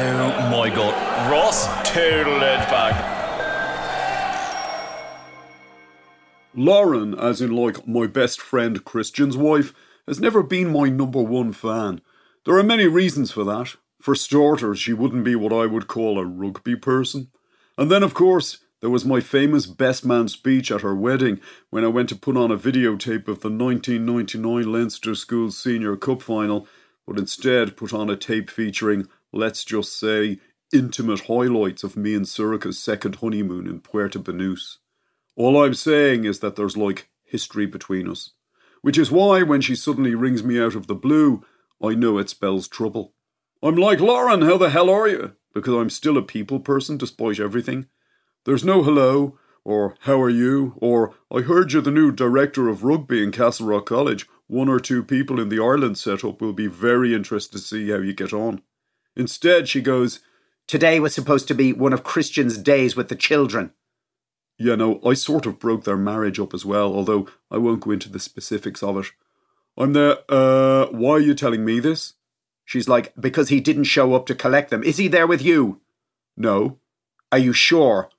Oh my god. Ross total it back. Lauren, as in like my best friend Christian's wife, has never been my number one fan. There are many reasons for that. For starters, she wouldn't be what I would call a rugby person. And then, of course, there was my famous best man speech at her wedding when I went to put on a videotape of the 1999 Leinster School Senior Cup final, but instead put on a tape featuring, let's just say, intimate highlights of me and Sorcha's second honeymoon in Puerto Banús. All I'm saying is that there's like history between us. Which is why when she suddenly rings me out of the blue, I know it spells trouble. I'm like, Lauren, how the hell are you? Because I'm still a people person despite everything. There's no hello, or how are you, or I heard you're the new director of rugby in Castlerock College. One or two people in the Ireland setup will be very interested to see how you get on. Instead, she goes, Today was supposed to be one of Christian's days with the children. Yeah, no, I sort of broke their marriage up as well, although I won't go into the specifics of it. I'm there, uh, why are you telling me this? She's like, Because he didn't show up to collect them. Is he there with you? No. Are you sure?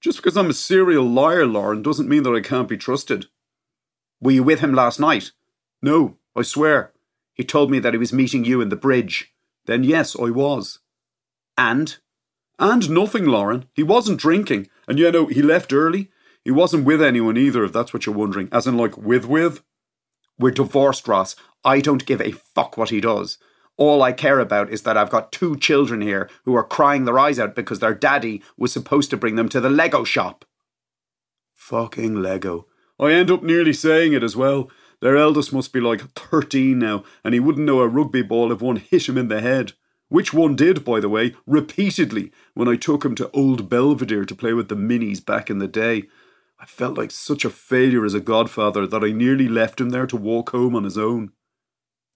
Just because I'm a serial liar, Lauren, doesn't mean that I can't be trusted. Were you with him last night? No, I swear. He told me that he was meeting you in the bridge. Then yes, I was. And? And nothing, Lauren. He wasn't drinking. And you know, he left early. He wasn't with anyone either, if that's what you're wondering. As in, like, with with? We're divorced, Ross. I don't give a fuck what he does. All I care about is that I've got two children here who are crying their eyes out because their daddy was supposed to bring them to the Lego shop. Fucking Lego. I end up nearly saying it as well. Their eldest must be like 13 now, and he wouldn't know a rugby ball if one hit him in the head. Which one did, by the way, repeatedly when I took him to Old Belvedere to play with the minis back in the day. I felt like such a failure as a godfather that I nearly left him there to walk home on his own.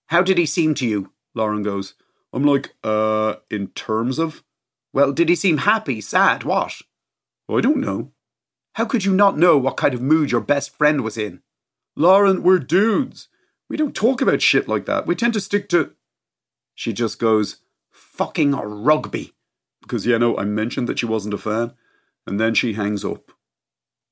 How did he seem to you? Lauren goes. I'm like, uh, in terms of? Well, did he seem happy, sad, what? I don't know. How could you not know what kind of mood your best friend was in? Lauren, we're dudes. We don't talk about shit like that. We tend to stick to. She just goes, fucking rugby. Because, you know, I mentioned that she wasn't a fan, and then she hangs up.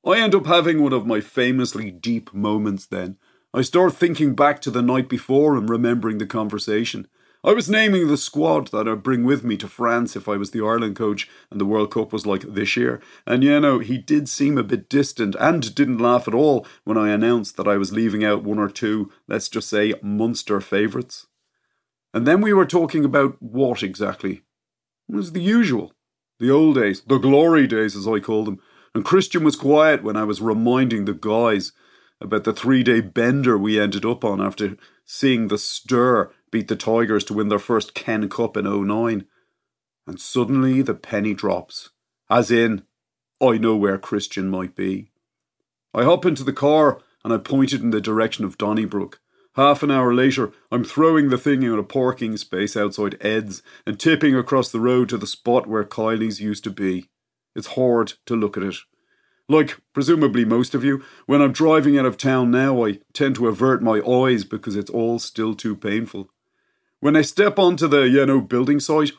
I end up having one of my famously deep moments then. I start thinking back to the night before and remembering the conversation. I was naming the squad that I'd bring with me to France if I was the Ireland coach and the World Cup was like this year. And you know, he did seem a bit distant and didn't laugh at all when I announced that I was leaving out one or two, let's just say, monster favourites. And then we were talking about what exactly? It was the usual. The old days, the glory days as I call them. And Christian was quiet when I was reminding the guys about the three day bender we ended up on after seeing the stir beat the Tigers to win their first Ken Cup in 09. And suddenly the penny drops. As in, I know where Christian might be. I hop into the car and I pointed in the direction of Donnybrook. Half an hour later, I'm throwing the thing in a parking space outside Ed's and tipping across the road to the spot where Kiely's used to be. It's hard to look at it. Like, presumably most of you, when I'm driving out of town now, I tend to avert my eyes because it's all still too painful. When I step onto the, you know, building site,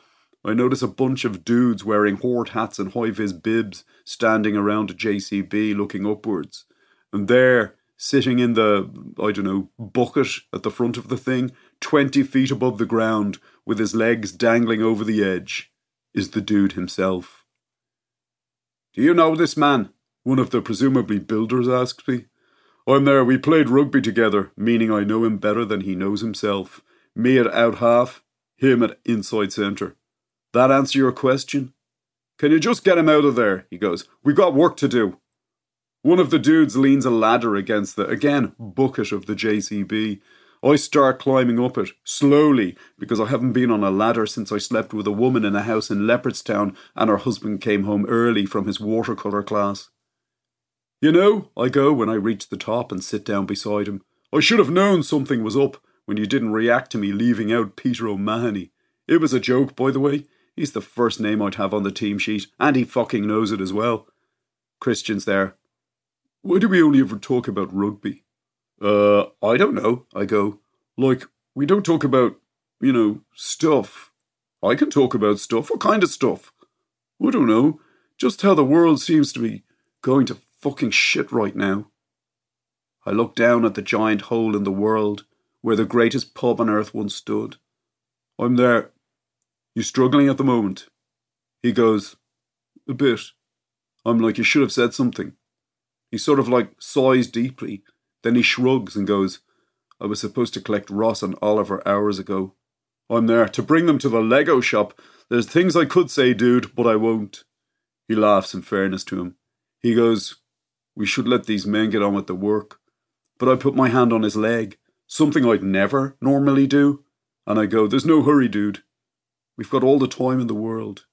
I notice a bunch of dudes wearing horde hats and high vis bibs standing around a JCB looking upwards. And there, sitting in the, I don't know, bucket at the front of the thing, 20 feet above the ground, with his legs dangling over the edge, is the dude himself. Do you know this man? One of the presumably builders asks me. I'm there, we played rugby together, meaning I know him better than he knows himself. Me at out half, him at inside centre. That answer your question? Can you just get him out of there? He goes. We've got work to do. One of the dudes leans a ladder against the, again, bucket of the JCB. I start climbing up it, slowly, because I haven't been on a ladder since I slept with a woman in a house in Leopardstown and her husband came home early from his watercolour class. You know, I go when I reach the top and sit down beside him. I should have known something was up when you didn't react to me leaving out Peter O'Mahony. It was a joke, by the way. He's the first name I'd have on the team sheet, and he fucking knows it as well. Christian's there. Why do we only ever talk about rugby? Uh, I don't know, I go. Like, we don't talk about, you know, stuff. I can talk about stuff. What kind of stuff? I don't know. Just how the world seems to be going to fucking shit right now. I look down at the giant hole in the world where the greatest pub on earth once stood. I'm there. You struggling at the moment? He goes, A bit. I'm like, You should have said something. He sort of like sighs deeply then he shrugs and goes, I was supposed to collect Ross and Oliver hours ago. I'm there to bring them to the Lego shop. There's things I could say, dude, but I won't. He laughs in fairness to him. He goes, We should let these men get on with the work. But I put my hand on his leg, something I'd never normally do, and I go, There's no hurry, dude. We've got all the time in the world.